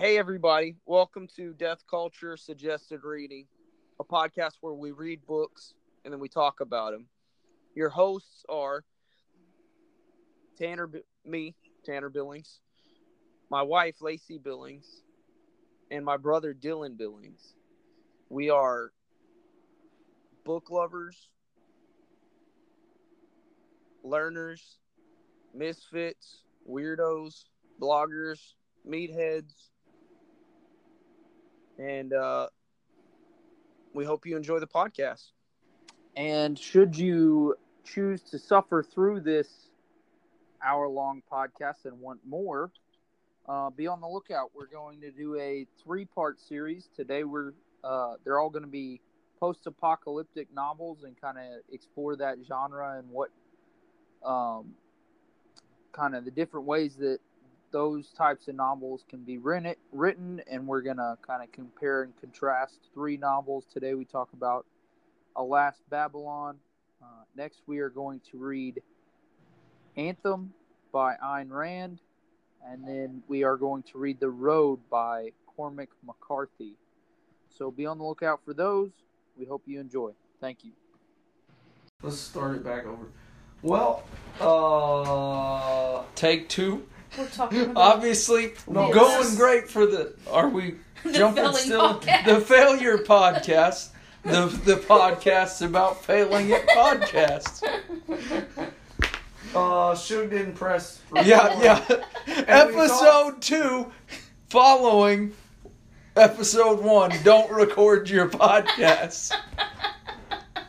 Hey, everybody. Welcome to Death Culture Suggested Reading, a podcast where we read books and then we talk about them. Your hosts are Tanner, me, Tanner Billings, my wife, Lacey Billings, and my brother, Dylan Billings. We are book lovers, learners, misfits, weirdos, bloggers, meatheads, and uh, we hope you enjoy the podcast. And should you choose to suffer through this hour long podcast and want more, uh, be on the lookout. We're going to do a three part series. Today, we're uh, they're all going to be post apocalyptic novels and kind of explore that genre and what um, kind of the different ways that those types of novels can be written, written and we're going to kind of compare and contrast three novels. Today we talk about Alas Babylon. Uh, next we are going to read Anthem by Ayn Rand. And then we are going to read The Road by Cormac McCarthy. So be on the lookout for those. We hope you enjoy. Thank you. Let's start it back over. Well, uh, Take two. We're talking about Obviously, No, going great for the. Are we The jumping failing still? podcast. The failure podcast. The the podcast about failing at podcasts. uh, Shug didn't press. Yeah, yeah. And we Episode two, following episode one. Don't record your podcast.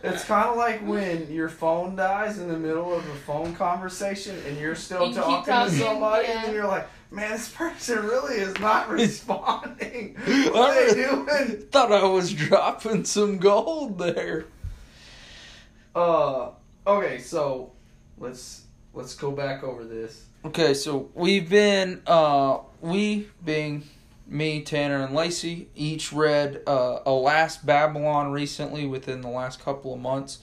It's kind of like when your phone dies in the middle of a phone conversation and you're still You keep talking, talking, to somebody, yeah. and you're like, "Man, this person really is not responding. What are they doing?" Thought I was dropping some gold there. Uh, okay, so let's let's go back over this. Okay, so we've been uh we being me, Tanner, and Lacey each read uh Alas Babylon recently within the last couple of months.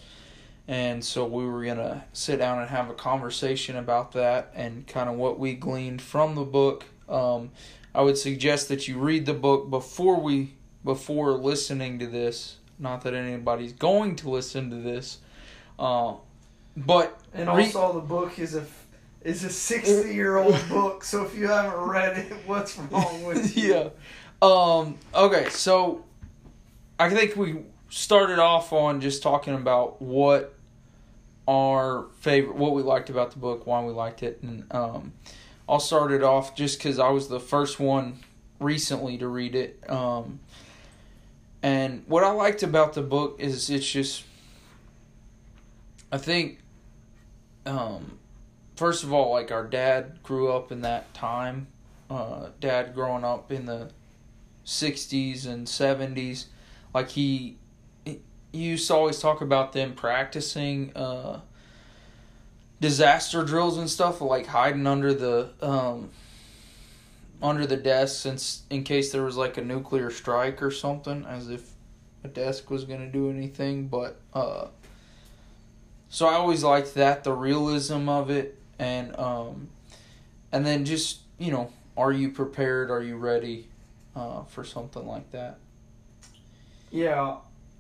And so we were gonna sit down and have a conversation about that and kind of what we gleaned from the book. Um I would suggest that you read the book before we before listening to this. Not that anybody's going to listen to this. Uh, but And re- also, the book is a is a sixty year old book. So if you haven't read it, what's wrong with you? yeah. Um. Okay. So, I think we started off on just talking about what our favorite, what we liked about the book, why we liked it, and um, I'll start it off just because I was the first one recently to read it. Um, and what I liked about the book is it's just, I think, um, first of all, like our dad grew up in that time. Uh, dad growing up in the 60s and 70s like he he used to always talk about them practicing uh, disaster drills and stuff like hiding under the um, under the desks in, s- in case there was like a nuclear strike or something as if a desk was to do anything but uh, so I always liked that the realism of it and um, and then just you know are you prepared? Are you ready uh, for something like that? Yeah,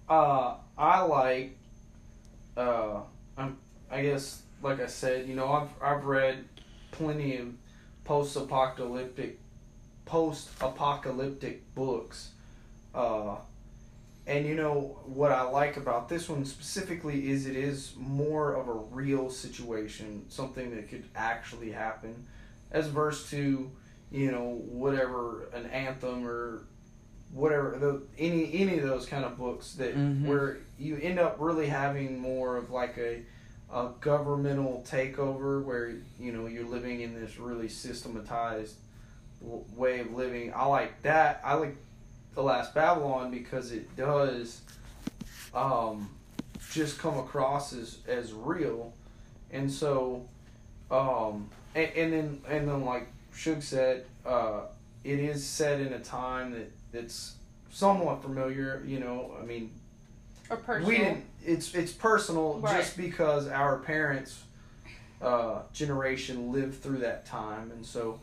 uh, I like. Uh, I'm. I guess, like I said, you know, I've I've read plenty of post-apocalyptic, post-apocalyptic books, uh, and you know what I like about this one specifically is it is more of a real situation, something that could actually happen, as verse to, you know, whatever an anthem or whatever the, any any of those kind of books that Mhm. where you end up really having more of like a a governmental takeover where you know you're living in this really systematized way of living. I like that. I like the Alas Babylon because it does um, just come across as as real, and so um, and, and then and then like Shug said, uh, it is set in a time that that's somewhat familiar. You know, I mean, or personal. we didn't. It's it's personal Right. just because our parents' uh, generation lived through that time, and so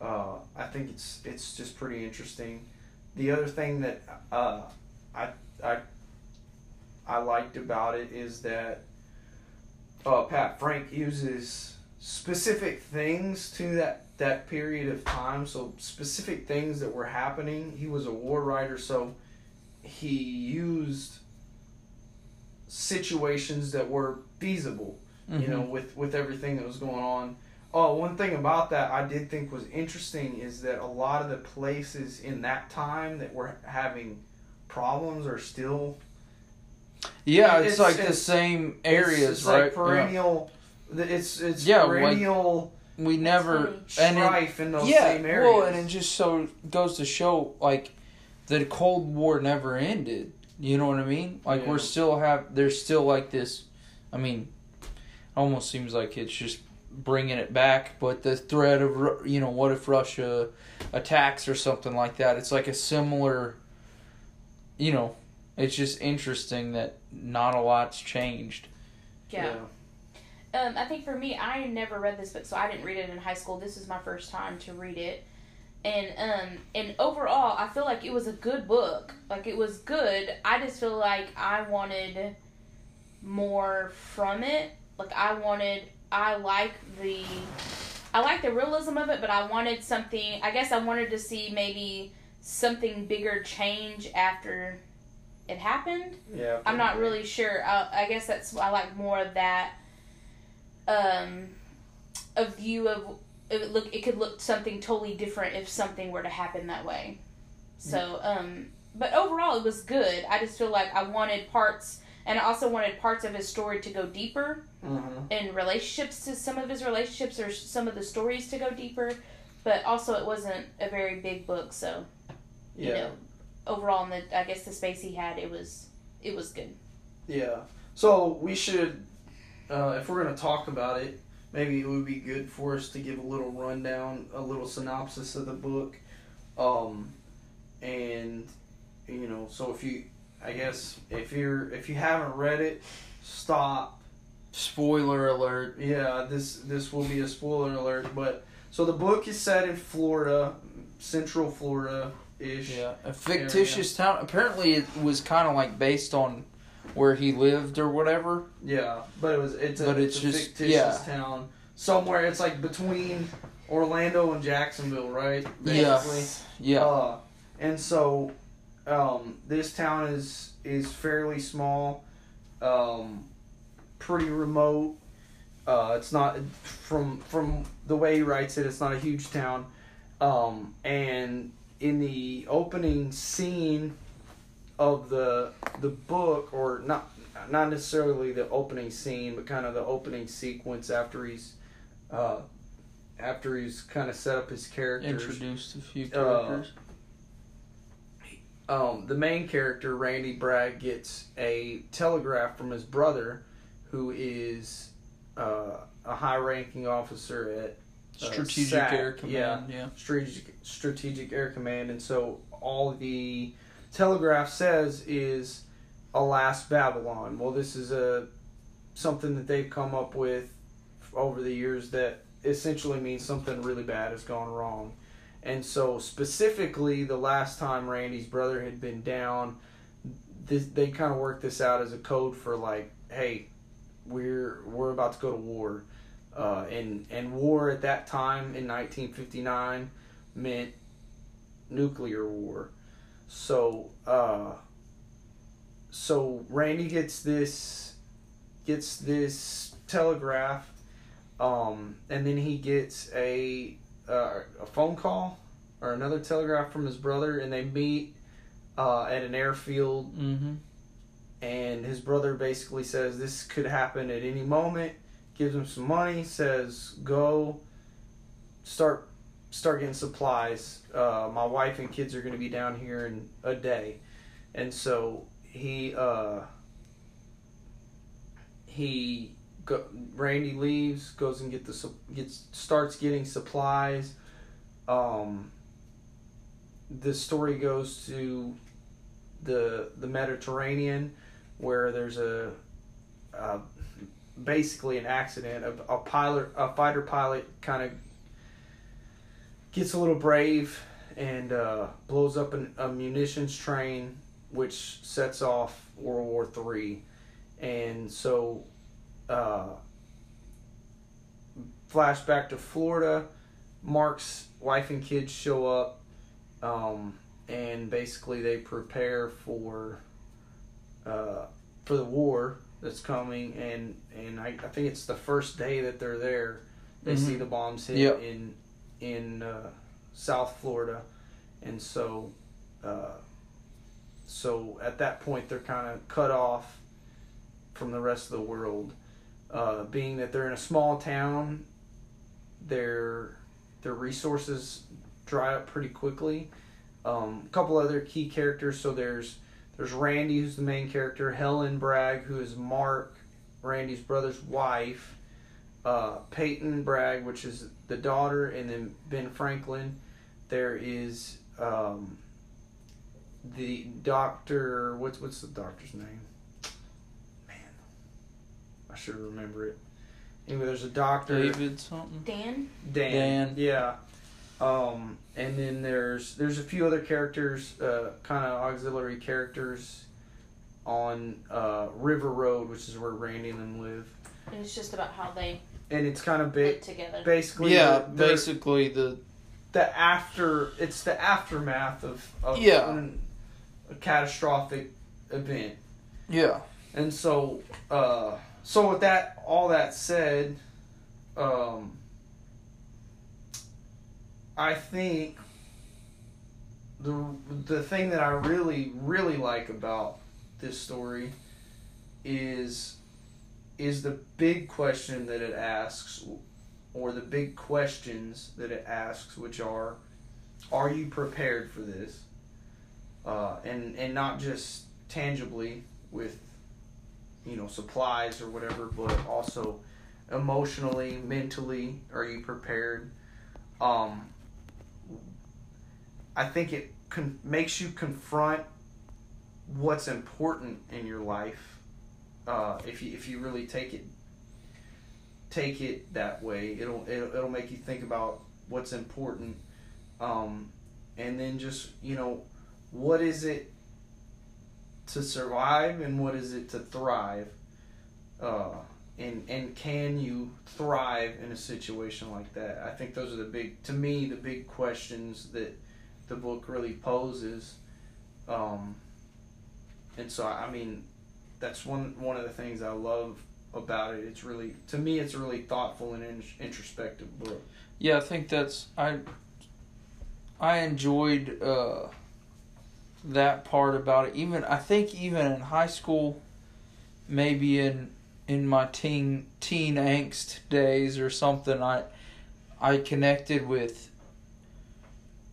uh, I think it's it's just pretty interesting. The other thing that uh, I I I liked about it is that uh, Pat Frank uses specific things to that that period of time. So specific things that were happening. He was a war writer, so he used situations that were feasible. You know, with with everything that was going on. Oh, one thing about that I did think was interesting is that a lot of the places in that time that were having problems are still Yeah, it's, It's- like the same areas, it's, it's right? Like perennial. It's it's Yeah, perennial Yeah. We never funny. and it, strife in those yeah, same areas. well, and it just so goes to show like the Cold War never ended. You know what I mean? Like Yeah. we're still have there's still like this. I mean, almost seems like it's just bringing it back, but the threat of you know what if Russia attacks or something like that? It's like a similar. You know, it's just interesting that not a lot's changed. Yeah. Um, I think for me, I never read this book, so I didn't read it in high school. This is my first time to read it, and um, and overall, I feel like it was a good book. Like it was good. I just feel like I wanted more from it. Like I wanted, I like the, I like the realism of it, but I wanted something. I guess I wanted to see maybe something bigger change after it happened. Yeah. I'm not really sure. I, I guess that's I like more of that. Um, a view of it look. It could look something totally different if something were to happen that way. So, um, but overall, it was good. I just feel like I wanted parts, and I also wanted parts of his story to go deeper Mm-hmm. in relationships to some of his relationships or some of the stories to go deeper. But also, it wasn't a very big book, so you Yeah. know, overall, in the I guess the space he had, it was it was good. Yeah. So we should, uh, if we're gonna talk about it, maybe it would be good for us to give a little rundown, a little synopsis of the book, um, and you know, so if you, I guess if you're if you haven't read it, stop. Spoiler alert. Yeah, this this will be a spoiler alert, but so the book is set in Florida, Central Florida ish. Yeah, a fictitious town. Apparently, it was kind of like based on where he lived or whatever. Yeah, but it was it's a, But it's it's a just- fictitious yeah. town somewhere. It's like between Orlando and Jacksonville, right? Yeah. Basically. Yeah, Uh, and so um, this town is is fairly small, um, pretty remote. Uh, it's not from from the way he writes it. It's not a huge town, um, and in the opening scene of the the book, or not not necessarily the opening scene, but kind of the opening sequence after he's uh, after he's kind of set up his characters introduced a few uh, characters. Um, the main character, Randy Bragg, gets a telegraph from his brother, who is uh, a high ranking officer at uh, Strategic SAC, Air Command. Yeah, Yeah. Strategic, Strategic Air Command. And so all the telegraph says is Alas Babylon. Well, this is a something that they've come up with over the years that essentially means something really bad has gone wrong. And so, specifically, the last time Randy's brother had been down, this, they kind of worked this out as a code for like, hey, we're we're about to go to war, uh, and and war at that time in 1959 meant nuclear war. So, uh, so Randy gets this gets this telegraph, um, and then he gets a uh, a phone call or another telegraph from his brother, and they meet uh, at an airfield. Mm-hmm. And his brother basically says this could happen at any moment. Gives him some money. Says go start start getting supplies. Uh, my wife and kids are going to be down here in a day, and so he uh, he go, Randy leaves, goes and get the gets starts getting supplies. Um, the story goes to the the Mediterranean, where there's a, uh basically an accident. A, a pilot, a fighter pilot, kind of gets a little brave and uh, blows up an, a munitions train, which sets off World War Three, and so. Uh, flashback to Florida. Mark's wife and kids show up, um, and basically they prepare for uh, for the war that's coming. And and I, I think it's the first day that they're there. They Mhm. see the bombs hit Yep. in in uh, South Florida, and so uh, so at that point they're kind of cut off from the rest of the world. Uh, being that they're in a small town, their their resources dry up pretty quickly. Um, a couple other key characters. So there's there's Randy, who's the main character. Helen Bragg, who is Mark, Randy's brother's wife. Uh, Peyton Bragg, which is the daughter, and then Ben Franklin. There is um, the doctor. What's what's the doctor's name? Man, I should remember it. Anyway, there's a doctor. David something. Dan. Dan. Dan. Yeah. Um, and then there's there's a few other characters, uh, kind of auxiliary characters, on uh, River Road, which is where Randy and them live, And it's just about how they and it's kind of live big. together. Basically, Yeah, the- the- basically the the after it's the aftermath of, of Yeah. an- a catastrophic event. yeah. And so, uh, so with that, all that said, um, I think the the thing that I really really like about this story is is the big question that it asks, or the big questions that it asks, which are, are you prepared for this? Uh, and and not just tangibly with you know supplies or whatever but also emotionally mentally are you prepared? Um i think it con- makes you confront what's important in your life uh if you if you really take it take it that way. It'll it'll, it'll make you think about what's important um and then just you know what is it to survive and what is it to thrive uh, and and can you thrive in a situation like that? I think those are the big to me the big questions that the book really poses um, and so i mean that's one one of the things i love about it. It's really to me it's a really thoughtful and in, introspective book. Yeah, I think that's I I enjoyed uh that part about it. Even I think even in high school maybe in in my teen teen angst days or something I I connected with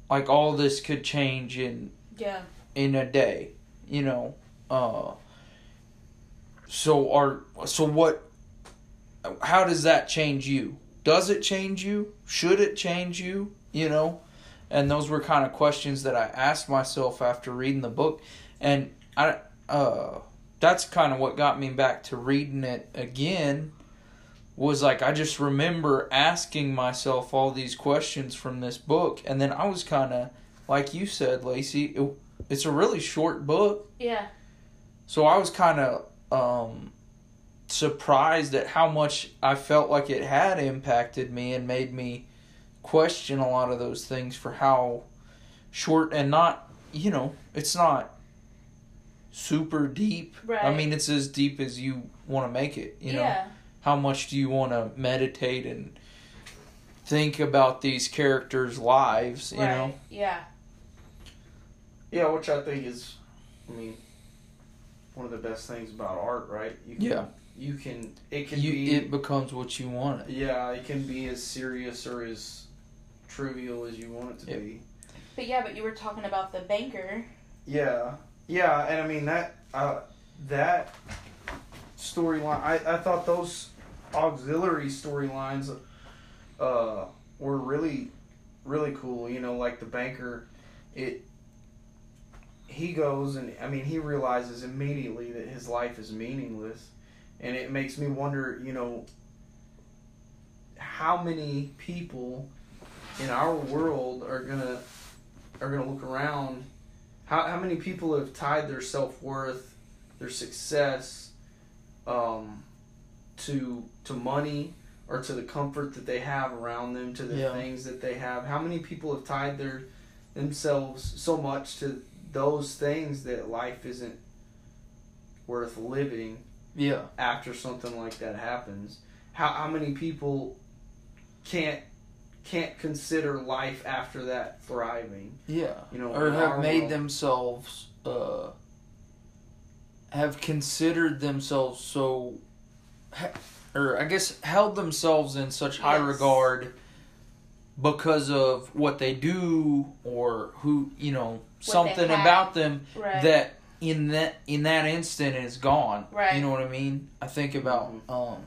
like all this could change in Yeah. in a day, you know. Uh so are so what how does that change you? Does it change you? Should it change you? You know? And those were kind of questions that I asked myself after reading the book. And I uh that's kind of what got me back to reading it again was like I just remember asking myself all these questions from this book. And then I was kind of like you said Lacey it, it's a really short book. Yeah. so I was kind of um, surprised at how much I felt like it had impacted me and made me question a lot of those things for how short and not, you know, it's not super deep. Right. I mean, it's as deep as you want to make it, you know. yeah. How much do you want to meditate and think about these characters' lives, you right. know? Yeah. yeah which i think is i mean one of the best things about art right you can, Yeah. you can it can You be it becomes what you want it. Yeah, it can be as serious or as trivial as you want it to Yep. be. But yeah, but you were talking about the banker. Yeah, yeah, and I mean that uh, that storyline. I, I thought those auxiliary storylines uh, were really really cool. You know, like the banker, it he goes and I mean he realizes immediately that his life is meaningless, and it makes me wonder. You know, how many people in our world are gonna are gonna look around. How how many people have tied their self worth, their success, um, to to money or to the comfort that they have around them, to the Yeah. things that they have. How many people have tied their themselves so much to those things that life isn't worth living Yeah. after something like that happens. How how many people can't can't consider life after that thriving? Yeah. You know, or have made world- themselves uh have considered themselves so or I guess held themselves in such high Yes. regard because of what they do or who, you know, they something about them Right. that in that in that instant is gone. Right. You know what I mean? I think about Mhm. um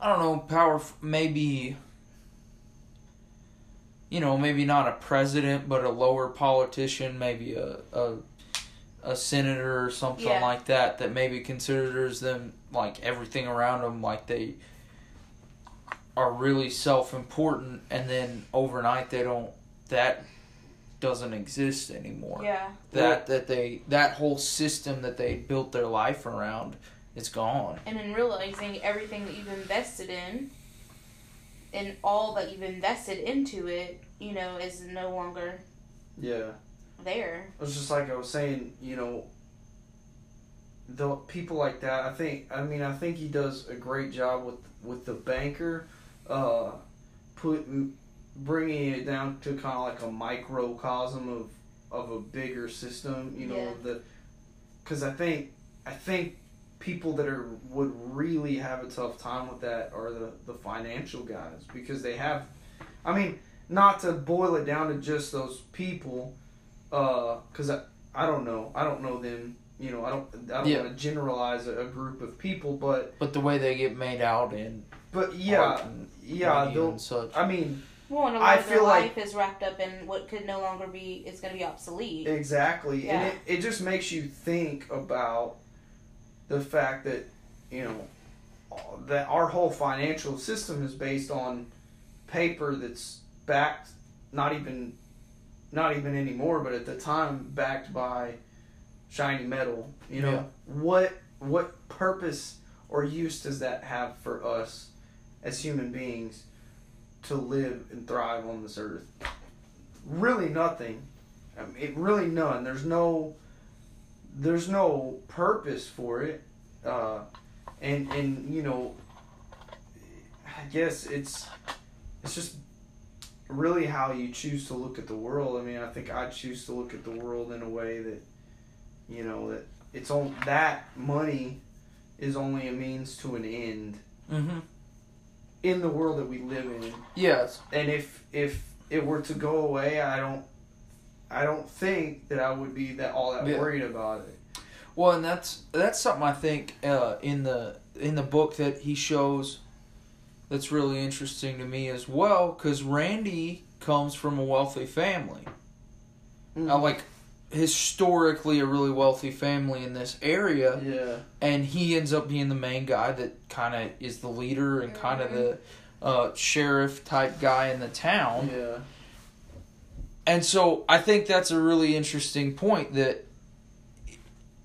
I don't know, power maybe you know, maybe not a president but a lower politician, maybe a a, a senator or something Yeah. like that that maybe considers them like everything around them like they are really self-important and then overnight they don't that doesn't exist anymore yeah. that that they that whole system that they built their life around is gone. And in realizing everything that you've invested in and all that you've invested into it, you know, is no longer Yeah. there. It's just like I was saying, you know, the people like that. I think. I mean, I think he does a great job with with the banker, uh, put bringing it down to kind of like a microcosm of of a bigger system. You know, Yeah. the because I think I think people that are would really have a tough time with that are the the financial guys because they have. I mean, not to boil it down to just those people uh, because I, I don't know I don't know them you know I don't I don't Yeah. want to generalize a, a group of people but But the way they get made out in but yeah and yeah they'll and such. I mean Well, and a I lot of their feel like- life is wrapped up in what could no longer be is going to be obsolete. exactly Yeah. and it, it just makes you think about the fact that you know that our whole financial system is based on paper that's backed not even not even anymore but at the time backed by shiny metal you know? Yeah. what what purpose or use does that have for us as human beings to live and thrive on this earth? Really nothing. I mean, it really none. There's no there's no purpose for it uh, and and you know I guess it's it's just really how you choose to look at the world. I mean, I think I choose to look at the world in a way that you know that it's on that money is only a means to an end mm-hmm. in the world that we live in. Yes. And if if it were to go away, I don't I don't think that I would be that all that Yeah. worried about it. Well, and that's that's something I think uh, in the in the book that he shows that's really interesting to me as well because Randy comes from a wealthy family, uh, like historically a really wealthy family in this area, yeah. and he ends up being the main guy that kind of is the leader and kind of the uh, sheriff type guy in the town. Yeah. And so I think that's a really interesting point that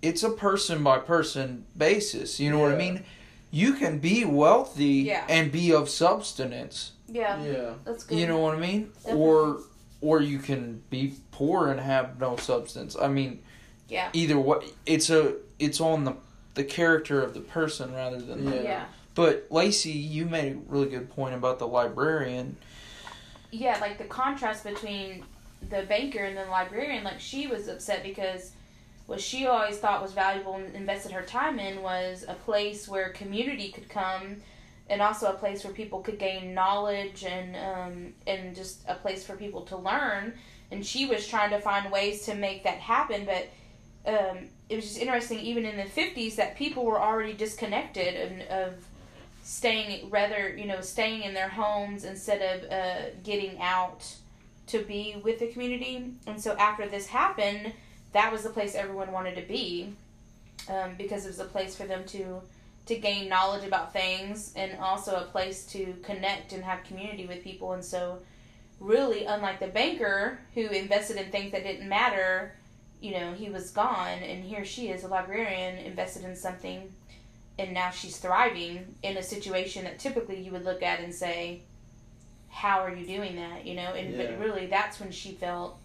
it's a person by person basis. You know what I mean? You can be wealthy Yeah. and be of substance. Yeah, Yeah. that's good. You know what I mean? Definitely. Or or you can be poor and have no substance. I mean, yeah, either way, it's a it's on the the character of the person rather than the Yeah. yeah, But Lacey, you made a really good point about the librarian. yeah. Like the contrast between the banker and the librarian. Like she was upset because what she always thought was valuable and invested her time in was a place where community could come and also a place where people could gain knowledge and um, and just a place for people to learn and she was trying to find ways to make that happen but um, it was just interesting even in the 50s that people were already disconnected and of staying rather you know staying in their homes instead of uh, getting out to be with the community. And so after this happened that was the place everyone wanted to be um, because it was a place for them to to gain knowledge about things and also a place to connect and have community with people. And so really, unlike the banker who invested in things that didn't matter, you know, he was gone, and here she is, a librarian, invested in something, and now she's thriving in a situation that typically you would look at and say, "How are you doing that?" You know, and Yeah. but really, that's when she felt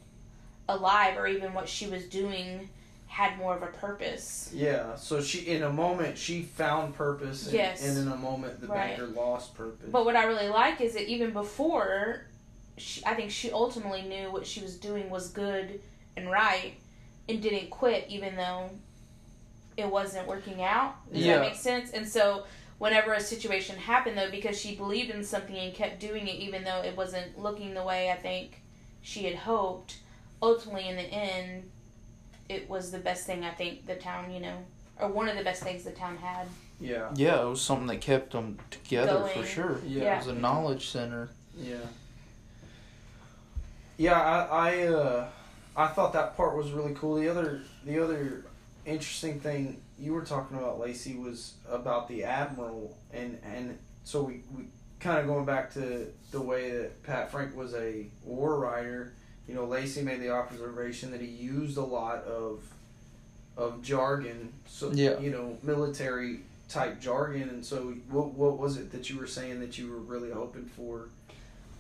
alive, or even what she was doing had more of a purpose. Yeah, so she in a moment she found purpose, and, Yes. and in a moment the Right. banker lost purpose. But what I really like is that even before, she, I think she ultimately knew what she was doing was good and right, and didn't quit even though it wasn't working out. Does Yeah. that make sense? And so, whenever a situation happened, though, because she believed in something and kept doing it, even though it wasn't looking the way I think she had hoped, ultimately in the end, it was the best thing I think the town, you know, or one of the best things the town had. yeah, Yeah, it was something that kept them together for Going. sure. Yeah. It was a knowledge center. yeah, yeah. I I uh, I thought that part was really cool. The other the other interesting thing you were talking about, Lacey, was about the admiral, and and so we we kind of going back to the way that Pat Frank was a war writer. You know, Lacey made the observation that he used a lot of of jargon, so Yeah. you know, military type jargon. And so, what what was it that you were saying that you were really hoping for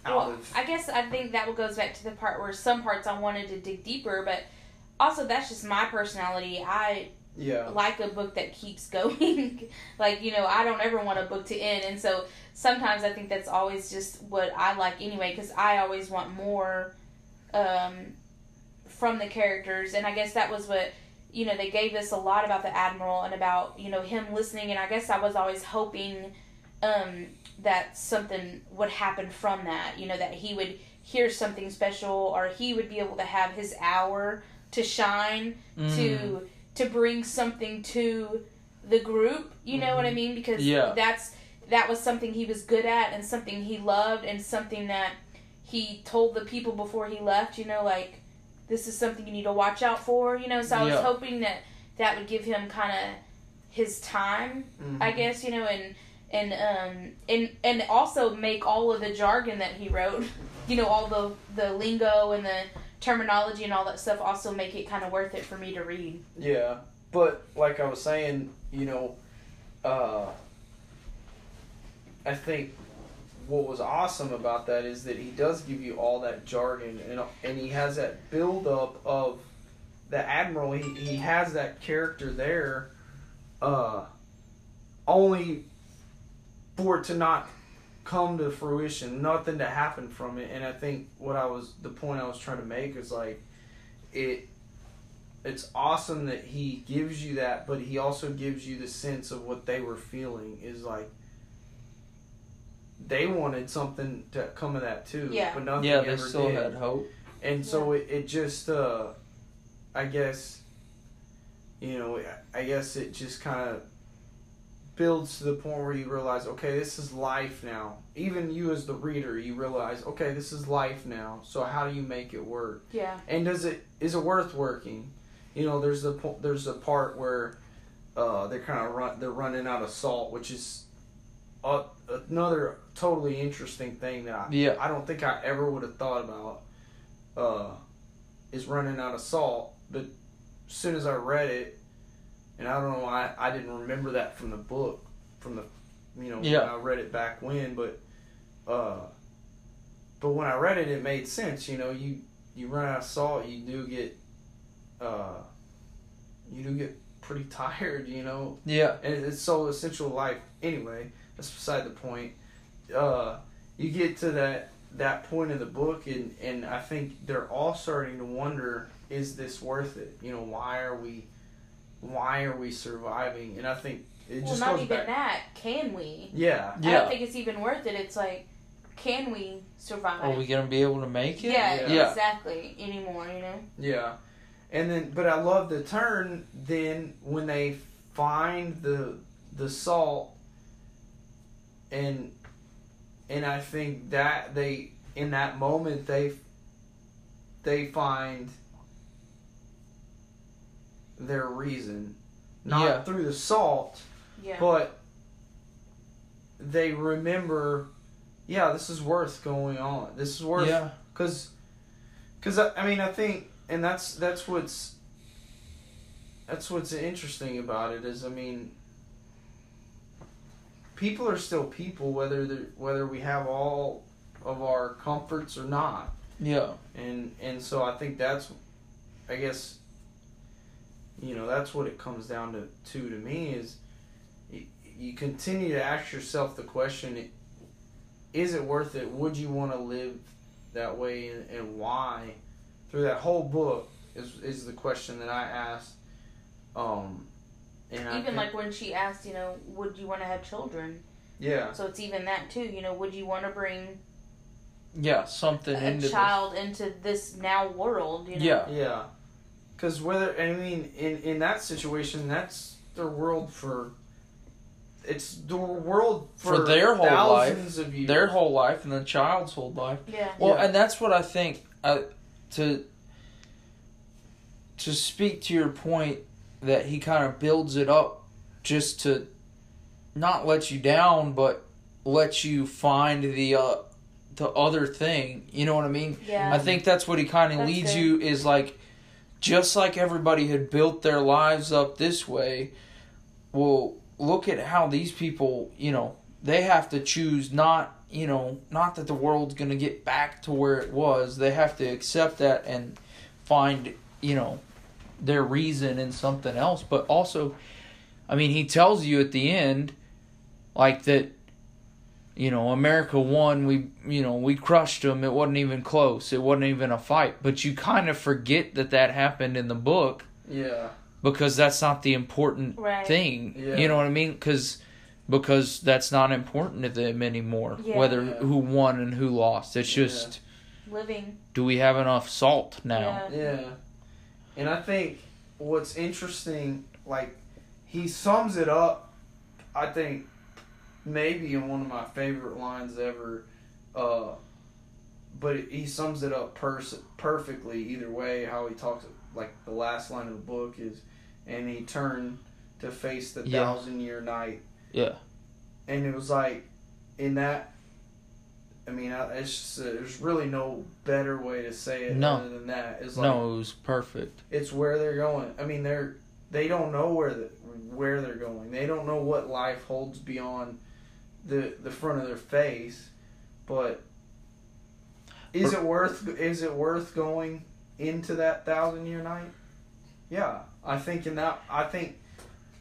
Well, of? I guess I think that goes back to the part where some parts I wanted to dig deeper, but also that's just my personality. I Yeah, like a book that keeps going. like, you know, I don't ever want a book to end. And so sometimes I think that's always just what I like anyway, because I always want more um, from the characters. And I guess that was what, you know, they gave us a lot about the Admiral and about, you know, him listening. And I guess I was always hoping um, that something would happen from that, you know, that he would hear something special or he would be able to have his hour to shine Mm. to to bring something to the group you know what i mean because Yeah. that's that was something he was good at and something he loved and something that he told the people before he left you know like this is something you need to watch out for you know so i was Yeah. hoping that that would give him kind of his time Mhm. i guess you know and and um and and also make all of the jargon that he wrote you know all the the lingo and the terminology and all that stuff also make it kind of worth it for me to read Yeah, but like I was saying, you know, uh, I think what was awesome about that is that he does give you all that jargon and and he has that build up of the admiral. He he has that character there, uh, only for it to not come to fruition, nothing to happen from it. And I think what I was the point I was trying to make is like it it's awesome that he gives you that, but he also gives you the sense of what they were feeling is like they wanted something to come of that too, Yeah. but nothing Yeah, they ever still did. had hope. And so it, it just, uh, I guess, you know, I guess it just kind of builds to the point where you realize, okay, this is life now. Even you as the reader, you realize, okay, this is life now. So how do you make it work? yeah And does it is it worth working? You know, there's the po- there's a part where uh, they're kind of run they're running out of salt, which is a, another totally interesting thing that I, Yeah. I don't think I ever would have thought about. Uh, is running out of salt, but as soon as I read it, and I don't know why I didn't remember that from the book, from the you know Yeah. when I read it back when, but uh, but when I read it, it made sense. You know, you you run out of salt, you do get uh, you do get pretty tired. You know, Yeah. and it's so essential life. Anyway, that's beside the point. Uh, you get to that that point in the book, and and I think they're all starting to wonder: Is this worth it? You know, why are we why are we surviving? And I think it well just not goes even back. that can we Yeah, i don't think it's even worth it it's like can we survive Are we gonna be able to make it? yeah, Yeah. exactly anymore you know yeah. And then, but I love the turn. Then when they find the the salt, and and I think that they in that moment they they find their reason, not Yeah. through the salt, yeah but they remember, yeah, this is worth going on. This is worth Yeah. because because I, I mean I think and that's that's what's that's what's interesting about it is I mean people are still people whether they whether we have all of our comforts or not Yeah. and and so I think that's I guess you know that's what it comes down to to to me is you, you continue to ask yourself the question is it worth it would you want to live that way and, and why through that whole book is is the question that I asked um and I Even think- like when she asked, you know, would you want to have children? yeah So it's even that too. You know, would you want to bring Yeah, something a into child into this now world? You know? Yeah. Yeah, because whether I mean in in that situation, that's their world for. It's the world for, For their whole life, of years. their whole life and the child's whole life. Yeah. Well, Yeah. and that's what I think. Uh, to to speak to your point that he kind of builds it up just to not let you down, but let you find the uh, the other thing. You know what I mean? Yeah. I think that's what he kind of leads good. you is like, just like everybody had built their lives up this way. Well, look at how these people, you know, they have to choose not, you know, not that the world's going to get back to where it was. They have to accept that and find, you know, their reason in something else. But also, I mean, he tells you at the end, like that you know, America won. We, you know, we crushed them. It wasn't even close. It wasn't even a fight. But you kind of forget that that happened in the book yeah, because that's not the important Right. thing. Yeah. You know what I mean? Because because that's not important to them anymore. Yeah. Whether Yeah. who won and who lost. It's just Living. do we have enough salt now? Yeah. yeah, and I think what's interesting, like he sums it up. I think maybe in one of my favorite lines ever. Uh, but he sums it up pers- perfectly either way. How he talks, like the last line of the book is, and he turned to face the Yeah. thousand year night. Yeah. And it was like, in that, I mean, it's just, uh, there's really no better way to say it No. other than that. It's like, No, it was perfect. it's where they're going. I mean, they're they don't know where the where they're going. They don't know what life holds beyond the the front of their face. But is it worth is it worth going into that thousand year night? Yeah, I think in that I think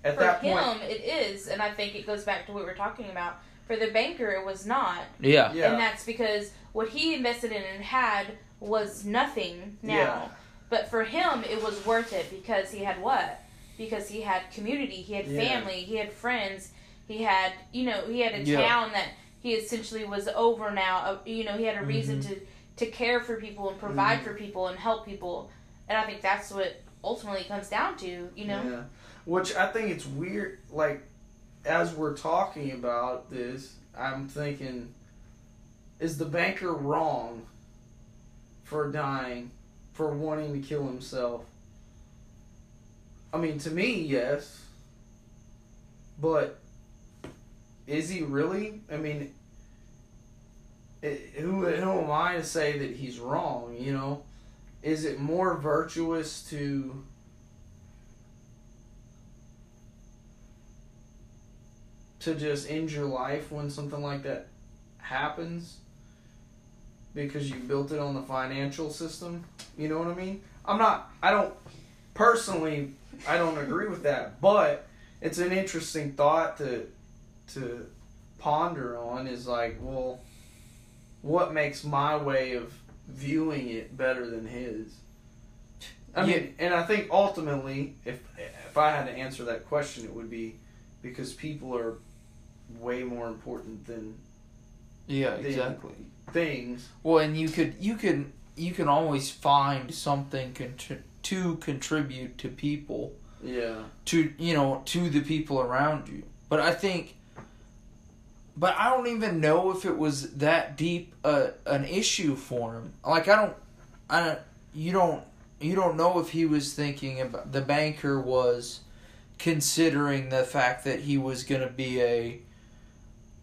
at For that him, point, it is, and I think it goes back to what we're talking about. For the banker, it was not, Yeah. yeah, and that's because what he invested in and had was nothing now. Yeah. But for him, it was worth it because he had what? Because he had community, he had Yeah. family, he had friends, he had you know he had a Yeah. town that he essentially was over now. Uh, you know he had a reason Mm-hmm. to to care for people and provide for people and help people, and I think that's what ultimately comes down to. You know. Yeah. Which I think it's weird. Like, as we're talking about this, I'm thinking, is the banker wrong for dying, for wanting to kill himself? I mean, to me, yes. But is he really? I mean, i who who am I to say that he's wrong? You know, is it more virtuous to to just end your life when something like that happens because you built it on the financial system. You know what I mean? I'm not. I don't personally. I don't agree with that, but it's an interesting thought to to ponder on. Is like, well, what makes my way of viewing it better than his? I mean, and I think ultimately, if if I had to answer that question, it would be because people are way more important than Yeah, Then- exactly. things. Well, and you could you can you can always find something contri- to contribute to people Yeah. to you know to the people around you. But I think, but I don't even know if it was that deep uh, an issue for him. Like I don't, I don't, you don't you don't know if he was thinking about the banker was considering the fact that he was going to be a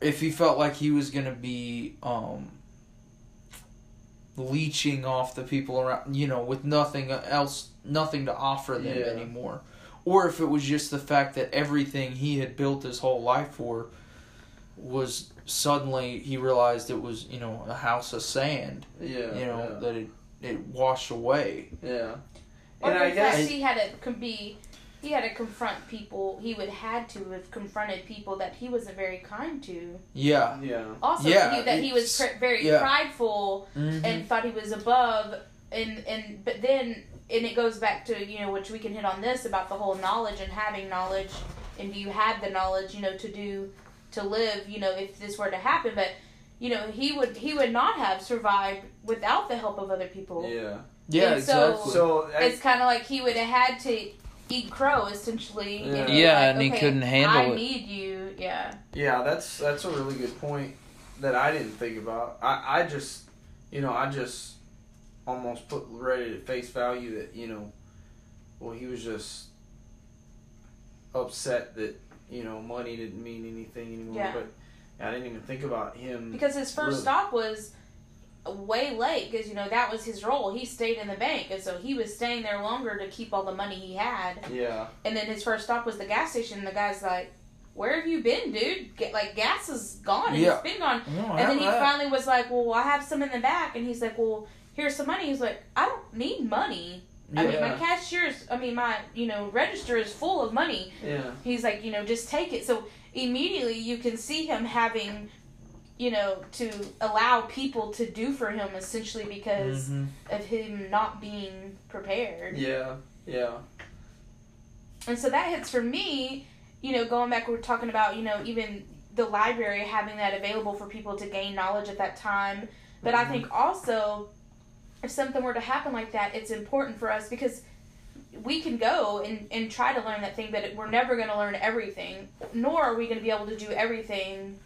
if he felt like he was going to be um leeching off the people around, you know, with nothing else, nothing to offer them Yeah. anymore. Or if it was just the fact that everything he had built his whole life for was suddenly he realized it was, you know, a house of sand, Yeah. you know, yeah. that it it washed away. Yeah. Or And the I guess he had to com- be, he had to confront people. He would had to have confronted people that he wasn't very kind to. Yeah. yeah. Also, Yeah, he, that he was pr- very yeah. prideful Mhm. and thought he was above. And and but then and it goes back to you know which we can hit on this about the whole knowledge and having knowledge and do you have the knowledge you know to do to live you know if this were to happen but you know he would he would not have survived without the help of other people Yeah. yeah, and so- exactly. So I, it's kind of like he would have had to eat crow essentially. Yeah. and be Yeah, like, and he couldn't handle I it. need you. Yeah. yeah, that's that's a really good point that I didn't think about. I I just, you know, I just almost put ready at face value that you know, well, he was just upset that you know money didn't mean anything anymore. Yeah. But I didn't even think about him. Because his first Really? stop was way late because you know that was his role. He stayed in the bank, and so he was staying there longer to keep all the money he had. yeah. And then his first stop was the gas station. And the guy's like, "Where have you been, dude? Get, like gas is gone. and Yeah. It's been gone." We And then he that. finally was like, "Well, I have some in the back," and he's like, "Well." Here's some money. He's like, I don't need money. I mean, my cashier's, I mean, my, you know, register is full of money. Yeah. He's like, you know, just take it. So immediately you can see him having, you know, to allow people to do for him essentially because Mhm. of him not being prepared. Yeah. Yeah. And so that hits for me, you know, going back, we we're talking about, you know, even the library having that available for people to gain knowledge at that time. But I Mhm. think also, if something were to happen like that, it's important for us because we can go and, and try to learn that thing, but we're never going to learn everything, nor are we going to be able to do everything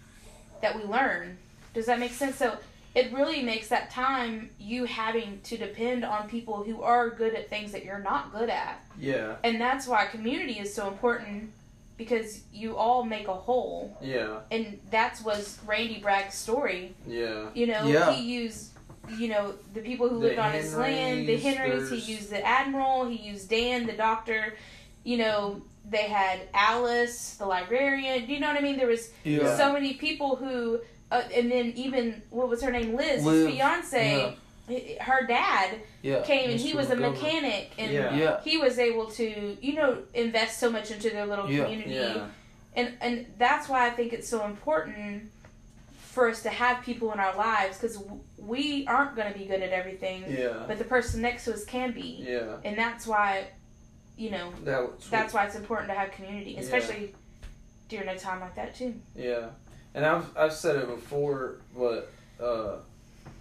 that we learn. Does that make sense? So it really makes that time you having to depend on people who are good at things that you're not good at. Yeah. And that's why community is so important because you all make a whole. Yeah. And that's was Randy Bragg's story. Yeah. You know, Yeah. he used you know, the people who The lived on his land, the Henrys, Henrys, he used the Admiral, he used Dan, the doctor, you know, they had Alice, the librarian, you know what I mean? There was Yeah. so many people who uh, and then even what was her name Liz, Liv, his fiance, h- her dad Yeah. came and he was a McGovern. mechanic and Yeah. Yeah. he was able to you know invest so much into their little Yeah. community Yeah. and and that's why i think it's so important for us to have people in our lives because we aren't going to be good at everything Yeah. but the person next to us can be Yeah. and that's why you know That was that's why it's important to have community Yeah. especially during a time like that too Yeah, and I've I've said it before, but uh,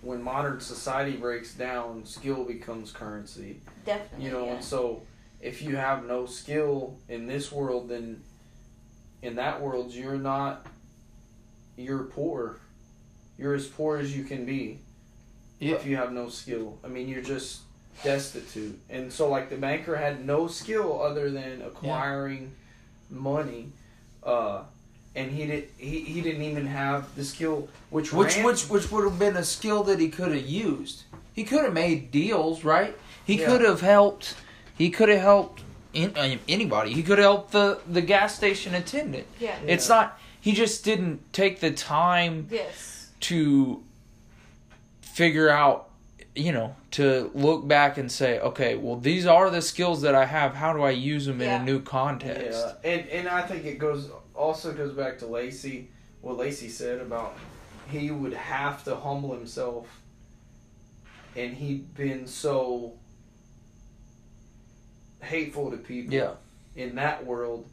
when modern society breaks down, skill becomes currency. definitely You know, yeah. and so if you have no skill in this world, then in that world you're not. You're poor. You're as poor as you can be. Yeah. If you have no skill, I mean, you're just destitute. And so, like the banker had no skill other than acquiring money. Uh, and he did. He, he didn't even have the skill, which Which ran- which which would have been a skill that he could have used. He could have made deals, right? He Yeah. could have helped. He could have helped in, uh, anybody. He could have helped the the gas station attendant. yeah It's not. He just didn't take the time yes to figure out. You know, to look back and say, okay, well, these are the skills that I have. How do I use them in a new context? Yeah, and and I think it goes also goes back to Lacey. What Lacey said about he would have to humble himself, and he'd been so hateful to people Yeah, in that world.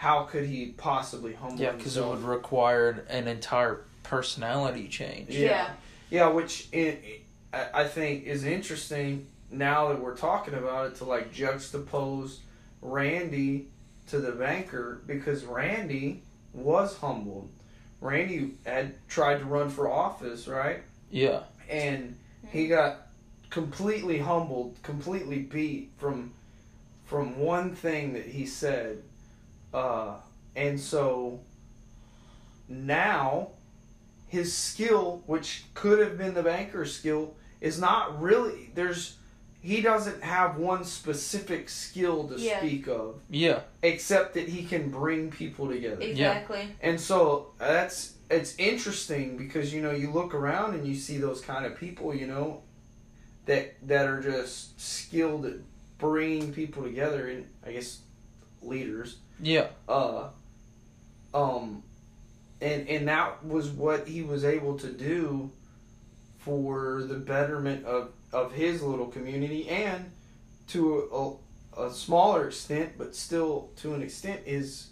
How could he possibly humble yeah, because it would require an entire personality change. Yeah. yeah Yeah, which it, I I think is interesting now that we're talking about it to like juxtapose Randy to the banker because Randy was humbled. Randy had tried to run for office, right? Yeah, And mm-hmm. he got completely humbled, completely beat from from one thing that he said. Uh, and so now his skill, which could have been the banker's skill, is not really there's he doesn't have one specific skill to Yeah. speak of Yeah. except that he can bring people together. Exactly. And so that's it's interesting because you know you look around and you see those kind of people, you know, that that are just skilled at bringing people together and I guess leaders. Yeah. Uh um and and that was what he was able to do for the betterment of of his little community and to a, a smaller extent but still to an extent his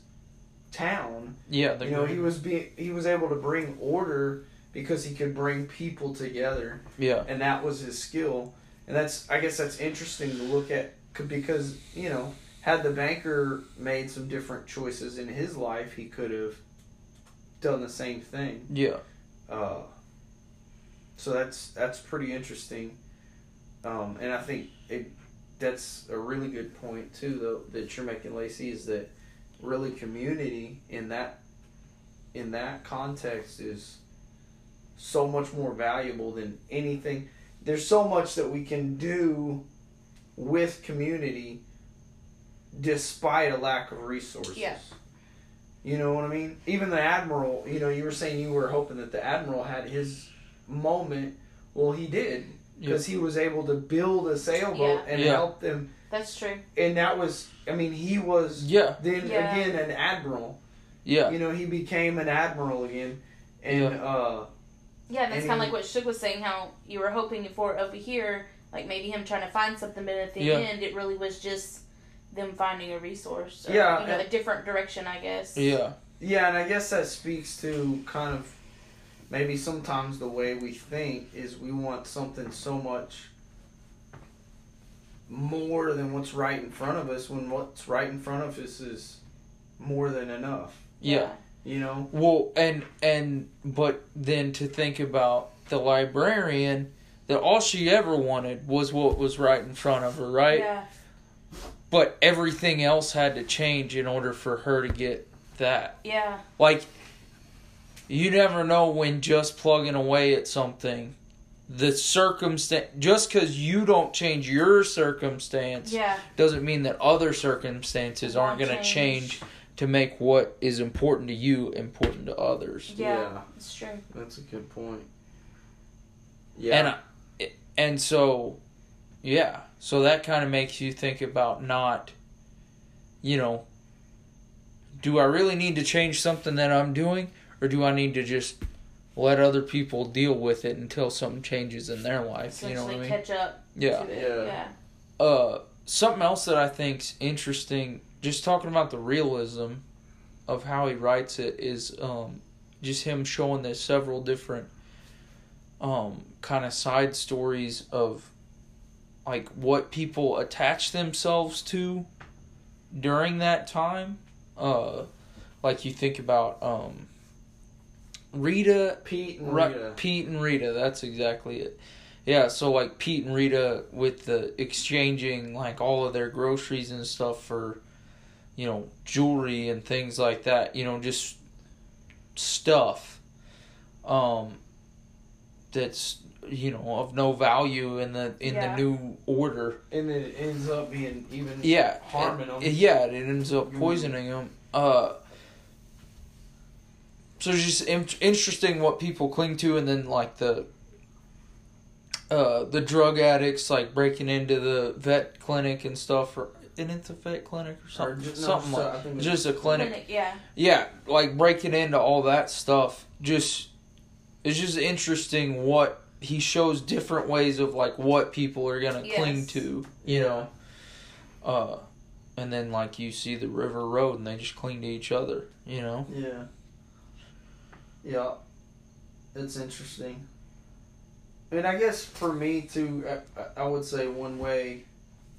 town Yeah. You know, he was be he was able to bring order because he could bring people together, Yeah. and that was his skill. And that's I guess that's interesting to look at because you know, had the banker made some different choices in his life, he could have done the same thing. Yeah. Uh, so that's that's pretty interesting, um, and I think it that's a really good point too, though that you're making, Lacey, is that really community in that in that context is so much more valuable than anything. There's so much that we can do with community despite a lack of resources. Yeah. You know what I mean? Even the admiral, you know, you were saying you were hoping that the admiral had his moment. Well, he did because he was able to build a sailboat Yeah. and Yeah. help them, That's true. and that was, I mean, he was Yeah. then Yeah. again an admiral. Yeah. You know, he became an admiral again, and Yeah. uh, Yeah, and that's kind of like what Shug was saying. How you were hoping for over here, like maybe him trying to find something, but at the Yeah. end, it really was just them finding a resource. Or, Yeah, you know, and- a different direction, I guess. Yeah. yeah, and I guess that speaks to kind of maybe sometimes the way we think is we want something so much more than what's right in front of us when what's right in front of us is more than enough. Yeah. You know? Well, and and but then to think about the librarian that all she ever wanted was what was right in front of her, right? Yeah. But everything else had to change in order for her to get that. Yeah. Like you never know when just plugging away at something the circumstance just cuz you don't change your circumstance Yeah. doesn't mean that other circumstances aren't going to change. change to make what is important to you important to others. Yeah. Yeah. It's true. That's a good point. And Yeah. I, and so yeah, so that kind of makes you think about not you know do I really need to change something that I'm doing or do I need to just let other people deal with it until something changes in their life, you know what I mean? catch up Yeah. Yeah. Yeah. uh something else that I think's interesting, just talking about the realism of how he writes it is um just him showing the several different um kind of side stories of like what people attach themselves to during that time. Uh like you think about um Rita Pete and Rita. Pete and Rita. That's exactly it. Yeah, so like Pete and Rita with the exchanging like all of their groceries and stuff for, you know, jewelry and things like that. You know, just stuff, um, that's you know of no value in the in Yeah. the new order. And it ends up being even Yeah, harming it- them. Yeah, it ends up Mm. poisoning them. Uh, so it's just in- interesting what people cling to, and then like the uh, the drug addicts like breaking into the vet clinic and stuff, or and it's a vet clinic or Or something, just, something so like I think it's- just a clinic. Clinic, Yeah. Yeah, like breaking into all that stuff. Just it's just interesting what he shows different ways of like what people are gonna cling to. You know. Uh, and then like you see the river road and they just cling to each other. You know. Yeah. Yeah. It's interesting. And I guess for me too, I, I would say one way,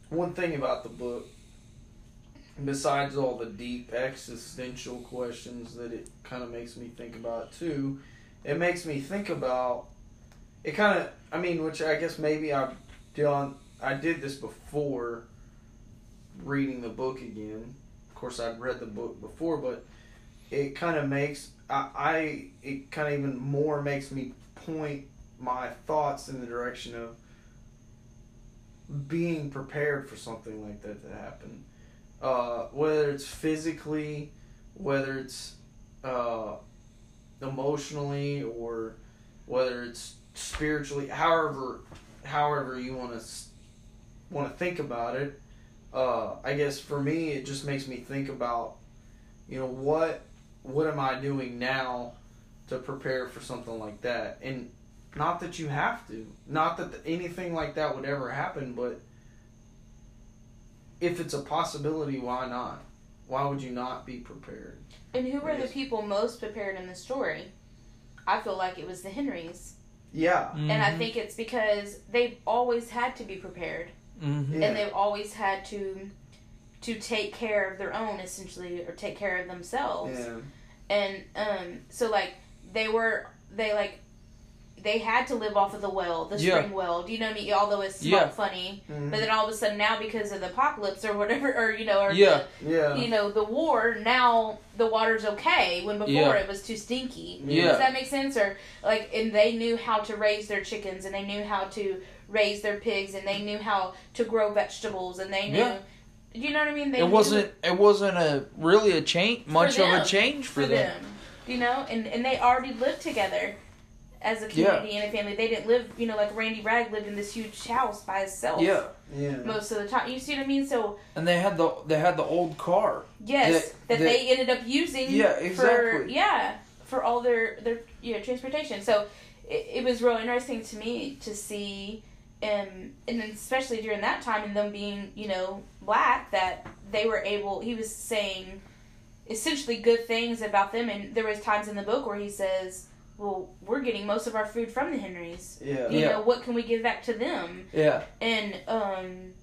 one thing about the book, besides all the deep existential questions that it kind of makes me think about too, it makes me think about, it kind of, I mean, which I guess maybe I've done, I did this before reading the book again. Of course, I'd read the book before, but it kind of makes I, I it kind of even more makes me point my thoughts in the direction of being prepared for something like that to happen. Uh, whether it's physically, whether it's uh, emotionally, or whether it's spiritually, however, however you want to want to think about it. Uh, I guess for me, it just makes me think about, you know, what what am I doing now to prepare for something like that, and not that you have to, not that anything like that would ever happen, but if it's a possibility, why not? Why would you not be prepared? And who were the people most prepared in the story? I feel like it was the Henrys. Yeah, And I Mhm. think it's because they've always had to be prepared. Mhm. Yeah. And they've always had to to take care of their own essentially or take care of themselves. yeah, And um so like they were they like they had to live off of the well, the Yeah. spring well. Do you know what I mean? Although it's Yeah. not funny. Mhm. But then all of a sudden now because of the apocalypse or whatever or you know or Yeah. yeah, you know the war now the water's okay when before Yeah. it was too stinky Yeah. does that make sense or like and they knew how to raise their chickens and they knew how to raise their pigs and they knew how to grow vegetables and they knew Yeah. you know what i mean they it wasn't. It wasn't a really a change. Much of a change for, for them. them you know and and they already lived together as a community and a family they didn't live you know like randy Bragg lived in this huge house by himself Yeah, yeah, most of the time you see what i mean so and they had the they had the old car. Yes, that- that, that- they ended up using. Yeah, For, exactly. yeah, for all their their you know transportation. So it, it was real interesting to me to see, um, and especially during that time and them being you know black that they were able. He was saying essentially good things about them, and there was times in the book where he says. Well, we're getting most of our food from the Henrys. yeah, You Yeah. know, what can we give back to them? Yeah, And um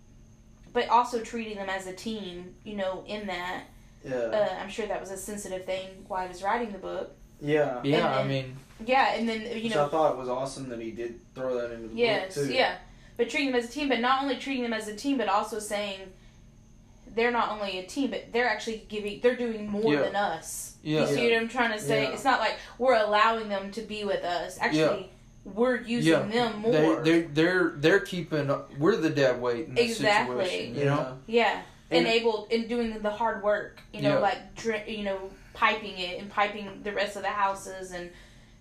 but also treating them as a team, you know, in that yeah, uh, I'm sure that was a sensitive thing while I was writing the book. yeah. yeah. I mean, Yeah, and then you know, I thought it was awesome that he did throw that into the yes, book too. yeah, but treating them as a team, but not only treating them as a team, but also saying they're not only a team, but they're actually giving, they're doing more Yeah. than us. yeah, You see what I'm trying to say? Yeah. It's not like we're allowing them to be with us. Actually, we're using Yeah. them more. they they they're they're keeping. We're the dead weight in this Exactly. situation. You yeah. know. Yeah, And- enabled in doing the hard work. You know, Yeah. like dri- you know, piping it and piping the rest of the houses and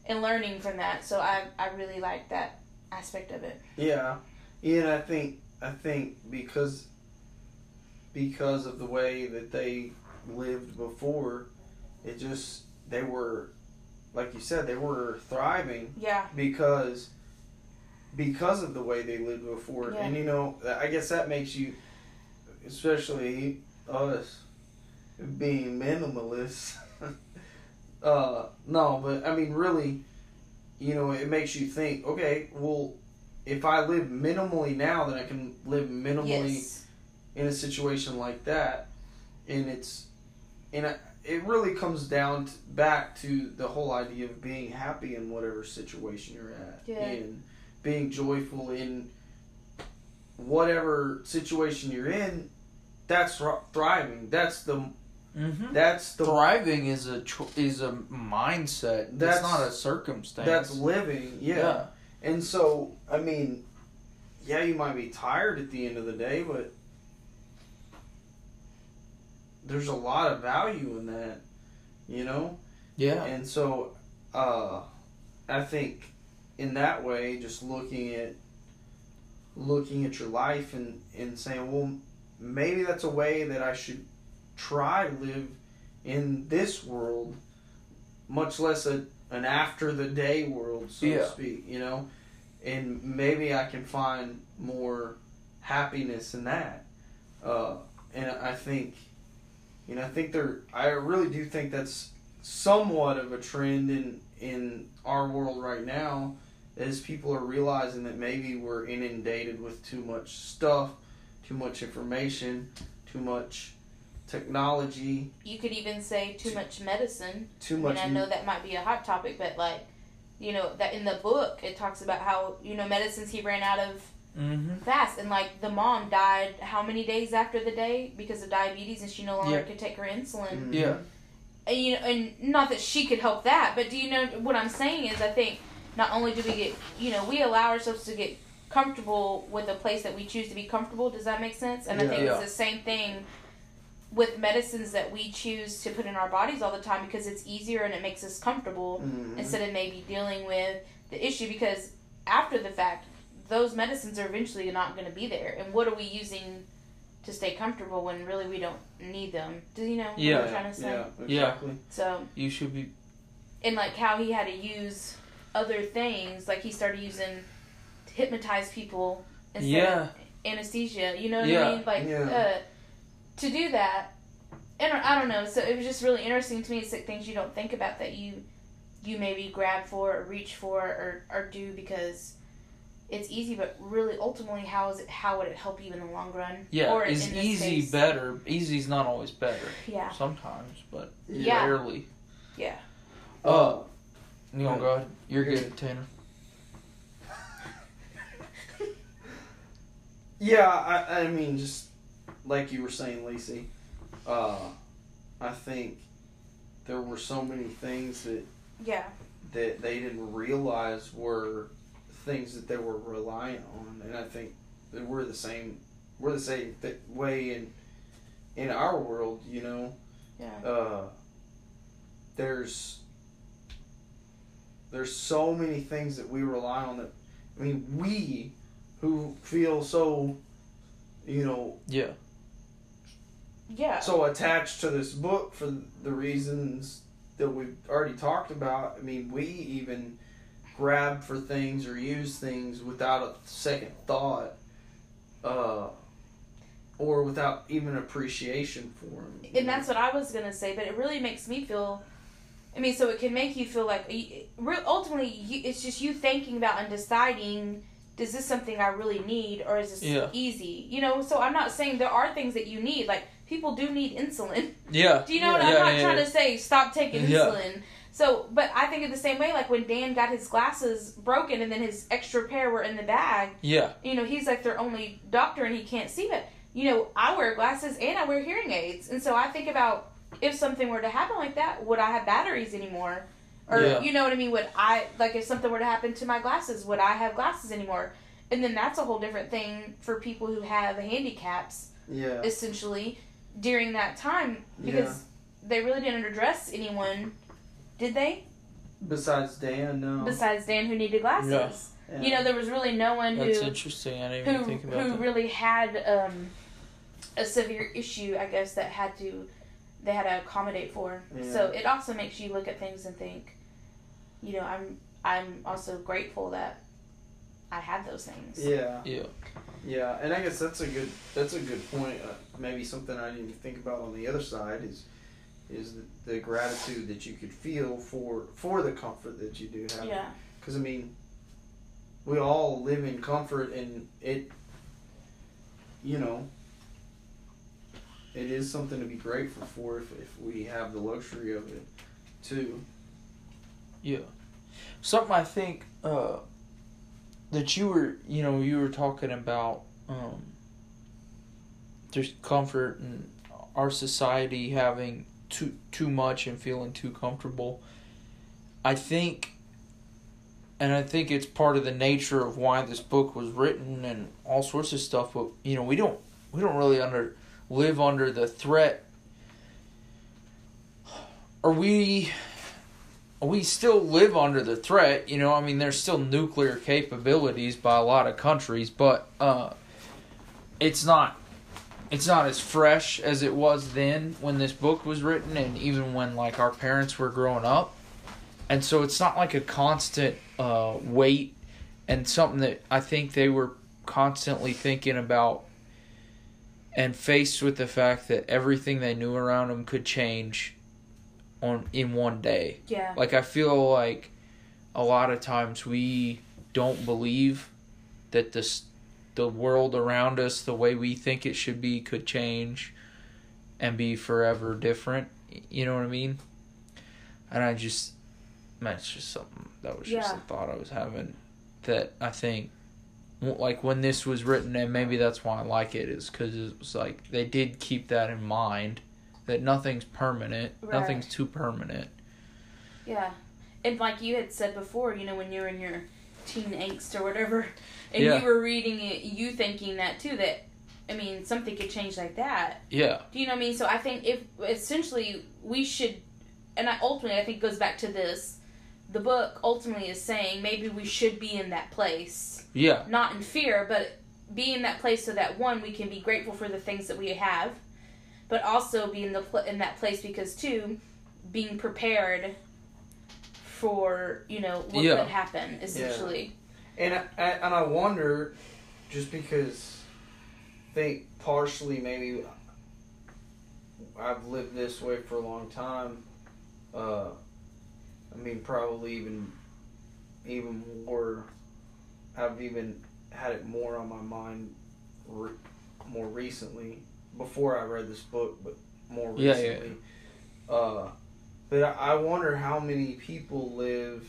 and learning from that. So I I really like that aspect of it. Yeah, yeah, and I think I think because because of the way that they lived before, it just they were like you said they were thriving Yeah, because because of the way they lived before, Yeah. and you know I guess that makes you, especially us, being minimalists. uh, no, but I mean really, you know, it makes you think. Okay, well, if I live minimally now, then I can live minimally yes, in a situation like that, and it's, and it really comes down to, back to the whole idea of being happy in whatever situation you're at, Yeah. and being joyful in whatever situation you're in. That's thriving. That's the Mm-hmm. that's the Thriving is a cho- is a mindset. That's That's- not a circumstance. that's living. Yeah. yeah. And so, I mean, yeah, you might be tired at the end of the day, but there's a lot of value in that, you know? Yeah. And so, uh, I think in that way, just looking at looking at your life and, and saying, well, maybe that's a way that I should try to live in this world, much less a, an after the day world, so Yeah. to speak, you know? And maybe I can find more happiness in that. Uh, and I think, you know, I think there, I really do think that's somewhat of a trend in in our world right now as people are realizing that maybe we're inundated with too much stuff, too much information, too much technology, you could even say too much medicine. too much. And I know that might be a hot topic, but like, you know, that in the book it talks about how you know medicines he ran out of Mm-hmm. fast, and like the mom died how many days after the day because of diabetes, and she no longer Yeah. could take her insulin. Mhm. Yeah. and you know, and not that she could help that, but do you know what I'm saying is I think not only do we get, you know, we allow ourselves to get comfortable with a place that we choose to be comfortable. Does that make sense? And I think Yeah. it's the same thing with medicines that we choose to put in our bodies all the time because it's easier and it makes us comfortable Mhm. instead of maybe dealing with the issue because after the fact those medicines are eventually not going to be there and what are we using to stay comfortable when really we don't need them do you know Yeah. what i'm trying to say Yeah, Yeah. exactly. so You should be. and like how he had to use other things like he started using to hypnotize people instead Yeah. of anesthesia you know what Yeah. i mean like Yeah. uh, to do that and i don't know so it was just really interesting to me it's like things you don't think about that you you maybe grab for or reach for or, or do because it's easy but really ultimately how is it how would it help you in the long run Yeah. or is in this easy case- better? Easy's not always better. yeah Sometimes, but Yeah. rarely. yeah Uh, you know, Yeah. go ahead. You're You're good, Tanner. Yeah, I, I mean, just like you were saying, Lacey, uh, I think there were so many things that, yeah that they didn't realize were things that they were reliant on, and I think that we're the same. We're the same th- way in in our world, you know. yeah Uh, there's there's so many things that we rely on that I mean we who feel so you know Yeah. yeah so attached to this book for the reasons that we've already talked about I mean we even grab for things or use things without a second thought uh or without even appreciation for them and that's what I was gonna say, but it really makes me feel. I mean, so it can make you feel like ultimately you, it's just you thinking about and deciding: Does this something I really need, or is this Yeah. easy? You know. So I'm not saying there are things that you need. Like people do need insulin. Yeah. Do you know what Yeah, I'm not yeah, trying yeah. to say? Stop taking Yeah. insulin. So, but I think of the same way. Like when Dan got his glasses broken, and then his extra pair were in the bag Yeah. you know, he's like their only doctor and he can't see it. You know, I wear glasses and I wear hearing aids. And so I think about if something were to happen like that, would I have batteries anymore? Or, Yeah. you know what I mean? Would I, like, if something were to happen to my glasses, would I have glasses anymore? And then that's a whole different thing for people who have handicaps, yeah essentially, during that time. Because they really didn't address anyone, did they? besides Dan no Besides Dan, who needed glasses. Yeah. You know, there was really no one That's who interesting. I didn't who even think about who that. really had um, a severe issue, I guess that had to they had to accommodate for. Yeah. So it also makes you look at things and think, you know, I'm I'm also grateful that I had those things. yeah Yeah. Yeah, and I guess that's a good that's a good point. Uh, maybe something I didn't think about on the other side is is the, the gratitude that you could feel for for the comfort that you do have. Yeah. Because I mean, we all live in comfort, and it, you know, it is something to be grateful for if if we have the luxury of it, too. Yeah. Something I think uh, that you were, you know, you were talking about um, there's comfort in our society having too too much and feeling too comfortable. I think and I think it's part of the nature of why this book was written and all sorts of stuff, but you know, we don't we don't really under live under the threat are we we still live under the threat. You know, I mean, there's still nuclear capabilities by a lot of countries, but uh, it's not it's not as fresh as it was then when this book was written, and even when like our parents were growing up. And so it's not like a constant uh, weight and something that I think they were constantly thinking about and faced with the fact that everything they knew around them could change on in one day. Yeah. Like I feel like a lot of times we don't believe that this the world around us, the way we think it should be, could change and be forever different. You know what I mean? And I just, that's just something that was just Yeah. a thought I was having that I think, like when this was written, and maybe that's why I like it, is because it was like they did keep that in mind that nothing's permanent, Right. nothing's too permanent. Yeah. and like you had said before, you know, when you're in your teen angst or whatever, and Yeah. you were reading it, you thinking that too. That I mean, something could change like that. Yeah. Do you know what I mean? So I think if essentially we should, and I ultimately I think goes back to this. The book ultimately is saying maybe we should be in that place, Yeah. not in fear, but be in that place so that one we can be grateful for the things that we have, but also be in the in that place because two, being prepared for you know what Yeah. could happen essentially. And I, I, and I wonder, just because, I think partially maybe I've lived this way for a long time. Uh, I mean, probably even even more. I've even had it more on my mind re- more recently before I read this book, but more Yeah, yeah. recently. Uh, but I, wonder how many people live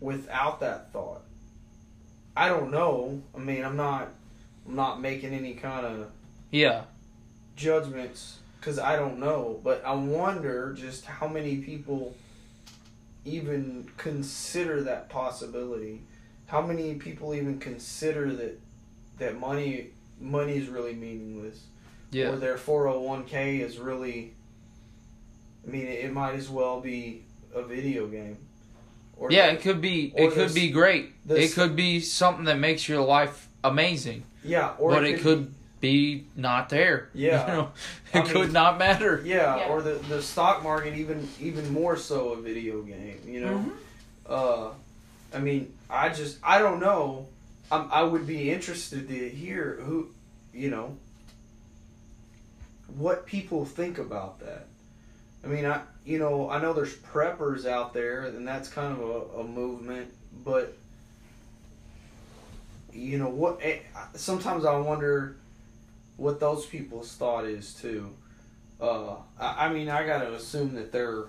without that thought. I don't know. I mean, I'm not I'm not making any kind of Yeah. judgments cuz I don't know, but I wonder just how many people even consider that possibility. How many people even consider that that money money is really meaningless Yeah. or their 401k is really I mean it, it might as well be a video game. Or Yeah, it could be or it could be great. this- It could be something that makes your life amazing. yeah, or but it could be not there. Yeah. You know, I it could mean- not matter. Yeah, Yeah. or the the stock market even even more so a video game. You know, Mhm. uh, I mean, I just I don't know. I'm, I would be interested to hear who, you know, what people think about that. I mean, I you know I know there's preppers out there, and that's kind of a, a movement, but you know what? eh, Sometimes I wonder what those people's thought is too. Uh, I, I mean, I got to assume that they're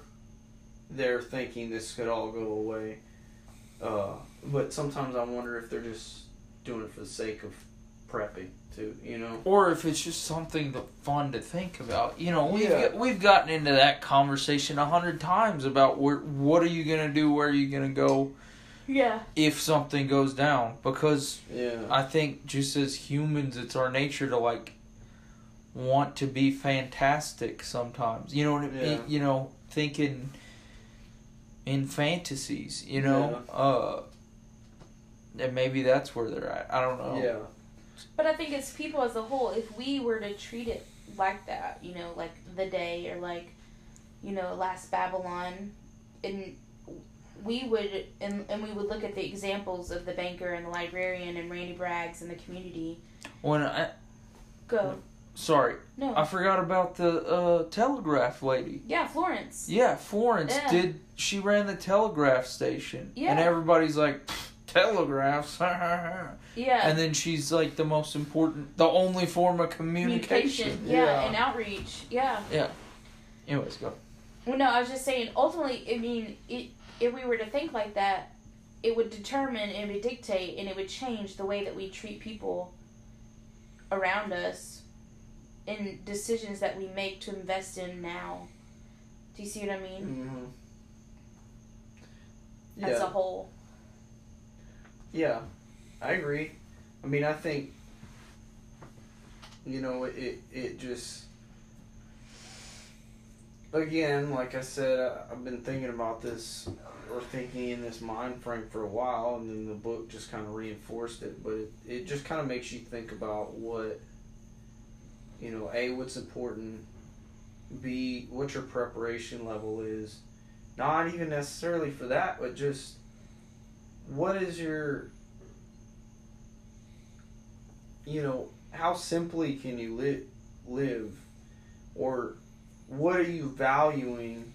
they're thinking this could all go away. Uh, but sometimes I wonder if they're just doing it for the sake of prepping too. You know? Or if it's just something that fun to think about. You know, we've Yeah. we've gotten into that conversation a hundred times about where what are you gonna do, where are you gonna go Yeah. if something goes down. Because Yeah. I think just as humans, it's our nature to like want to be fantastic sometimes. You know what I mean? Yeah. You know, thinking in fantasies. You know, uh, and maybe that's where they're at. I don't know. Yeah. But I think as people as a whole. If we were to treat it like that, you know, like the day or like, you know, Alas Babylon, and we would and, and we would look at the examples of the banker and the librarian and Randy Braggs and the community. When I Go sorry, no, I forgot about the uh, telegraph lady. yeah, Florence. Yeah, Florence Yeah. did. She ran the telegraph station, Yeah. and everybody's like, telegraphs. Yeah, and then she's like the most important, the only form of communication. yeah, Yeah. and outreach. Yeah. Yeah. Anyways, go. Well, no, I was just saying. Ultimately, I mean, it, if we were to think like that, it would determine and it would dictate, and it would change the way that we treat people around us, and decisions that we make to invest in now. Do you see what I mean? Mm-hmm. As a whole. Yeah. I agree. I mean, I think. You know, it it just. Again, like I said, I've been thinking about this or thinking in this mind frame for a while, and then the book just kind of reinforced it. But it, it just kind of makes you think about what, you know, A, what's important, B, what your preparation level is. Not even necessarily for that, but just what is your, you know, how simply can you li- live? Or what are you valuing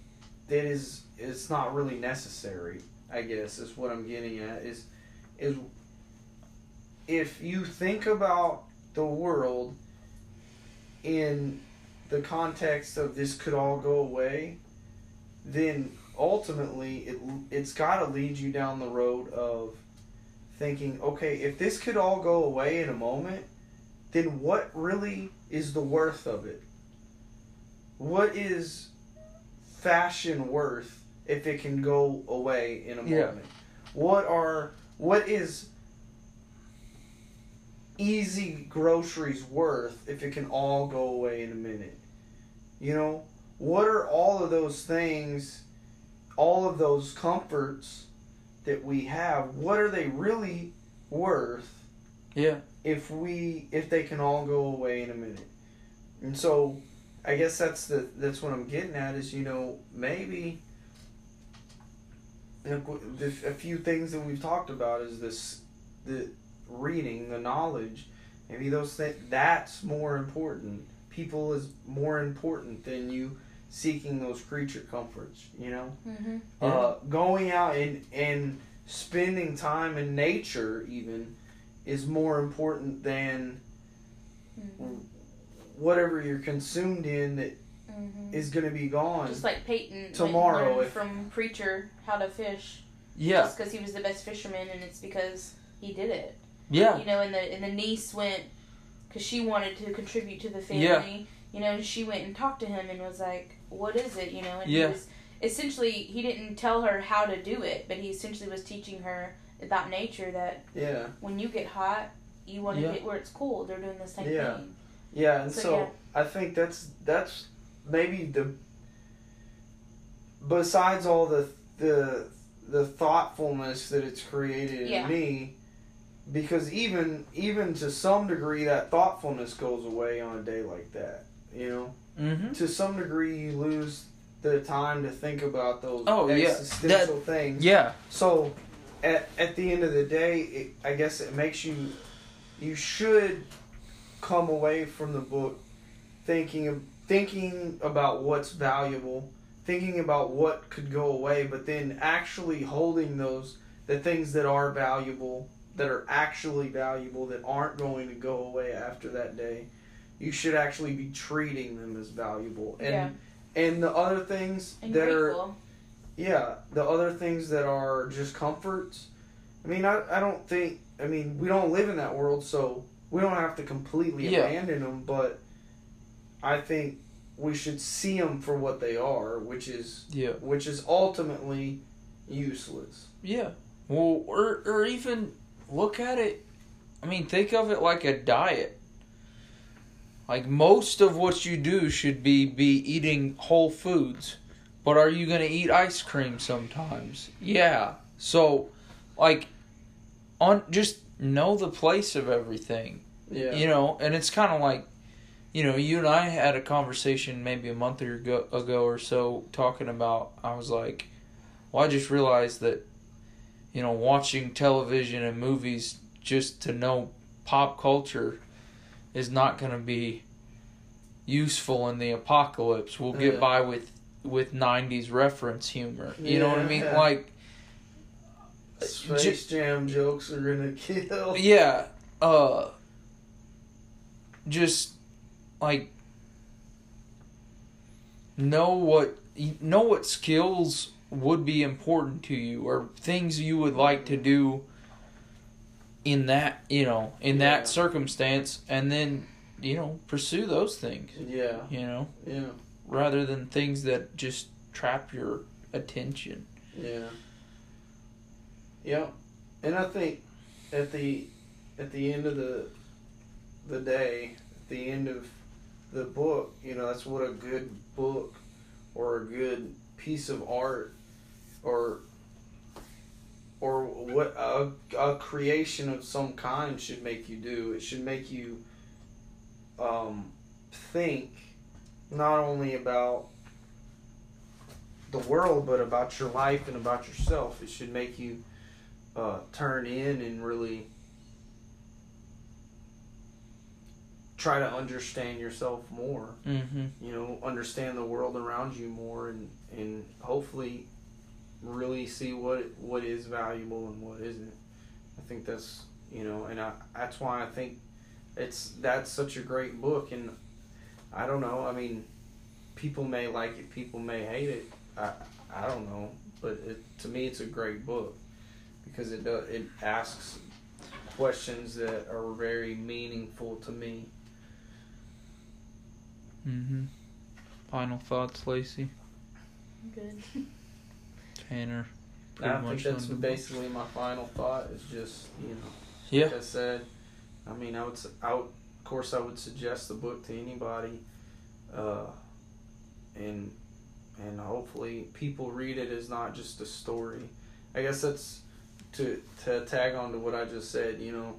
that is it's not really necessary i guess is what i'm getting at is is if you think about the world in the context of this could all go away then ultimately it it's got to lead you down the road of thinking okay if this could all go away in a moment then what really is the worth of it what is fashion worth if it can go away in a Yeah. moment? What are what is easy groceries worth if it can all go away in a minute? You know, what are all of those things, all of those comforts that we have, what are they really worth Yeah. if we if they can all go away in a minute? And so I guess that's the that's what I'm getting at is you know maybe like, w- the, a few things that we've talked about is this the reading the knowledge maybe those things that's more important people is more important than you seeking those creature comforts you know Mm-hmm. uh, going out and and spending time in nature even is more important than Mm-hmm. whatever you're consumed in that Mm-hmm. is going to be gone Just like Peyton Tomorrow, went learned if- from Preacher how to fish, Yeah. just because he was the best fisherman, and it's because he did it. Yeah. You know, and the and the niece went because she wanted to contribute to the family. Yeah. You know, she went and talked to him and was like, "What is it?" You know, and Yeah. he was essentially he didn't tell her how to do it, but he essentially was teaching her about nature that yeah when you get hot, you want to Yeah. get where it's cool. They're doing the same Yeah. thing. yeah and So, so, yeah. i think that's that's maybe the besides all the the the thoughtfulness that it's created in me because even even to some degree that thoughtfulness goes away on a day like that you know Mm-hmm. to some degree you lose the time to think about those Oh, yeah. existential things Yeah. So, at, at the end of the day, it, I guess it makes you, you should come away from the book thinking thinking about what's valuable, thinking about what could go away, but then actually holding those the things that are valuable, that are actually valuable, that aren't going to go away after that day. You should actually be treating them as valuable, and yeah, and the other things and that are yeah, the other things that are just comforts. I mean, I, I don't think. I mean, we don't live in that world, so we don't have to completely Yeah. abandon them. But I think we should see them for what they are, which is Yeah. which is ultimately useless. Yeah. Well, or or even look at it. I mean, think of it like a diet. Like most of what you do should be be eating whole foods. But are you going to eat ice cream sometimes? Yeah. So like on just know the place of everything. Yeah. You know, and it's kind of like, you know, you and I had a conversation maybe a month or ago, ago or so talking about. I was like, well, I just realized that, you know, watching television and movies just to know pop culture is not going to be useful in the apocalypse. We'll get Yeah. by with with '90s reference humor. You know what I mean? yeah. Like, Space Jam jokes are gonna kill. yeah uh just like know what know what skills would be important to you or things you would like to do in that you know in Yeah. that circumstance and then you know pursue those things Yeah. you know Yeah. rather than things that just trap your attention Yeah. Yeah. And I think at the at the end of the the day, at the end of the book, you know, that's what a good book or a good piece of art or or what a, a creation of some kind should make you do. It should make you um, think not only about the world, but about your life and about yourself. It should make you uh, turn in and really try to understand yourself more. mm-hmm You know, understand the world around you more, and and hopefully really see what what is valuable and what isn't. I think that's you know, and I, that's why I think it's that's such a great book, and I don't know. I mean, people may like it, people may hate it. I I don't know, but it, to me, it's a great book because it does it asks questions that are very meaningful to me. mm-hmm final thoughts lacey Good. Tanner. I think that's summed it up. basically my final thought. Is just you know, Yeah. like I said, I mean, I would, I would, of course, I would suggest the book to anybody, uh, and and hopefully people read it as not just a story. I guess that's to to tag on to what I just said. You know,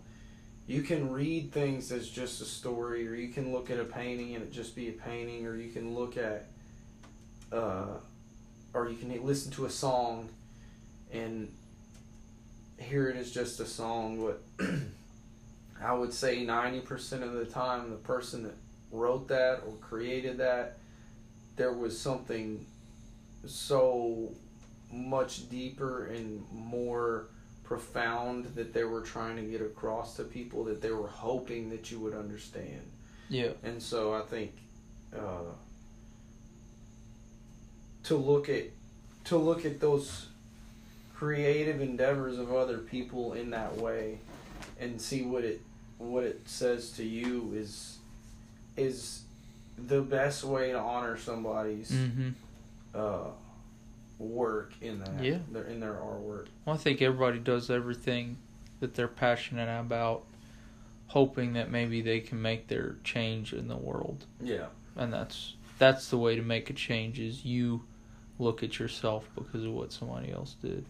you can read things as just a story, or you can look at a painting and it just be a painting, or you can look at, uh, or you can listen to a song, and hear it as just a song. But I would say ninety percent of the time, the person that wrote that or created that, there was something so much deeper and more profound that they were trying to get across to people that they were hoping that you would understand. Yeah. And so I think uh, to look at to look at those creative endeavors of other people in that way and see what it what it says to you is is the best way to honor somebody's Mm-hmm. uh, work in that Yeah. their in their artwork. Well, I think everybody does everything that they're passionate about, hoping that maybe they can make their change in the world. Yeah. And that's that's the way to make a change is you look at yourself because of what somebody else did.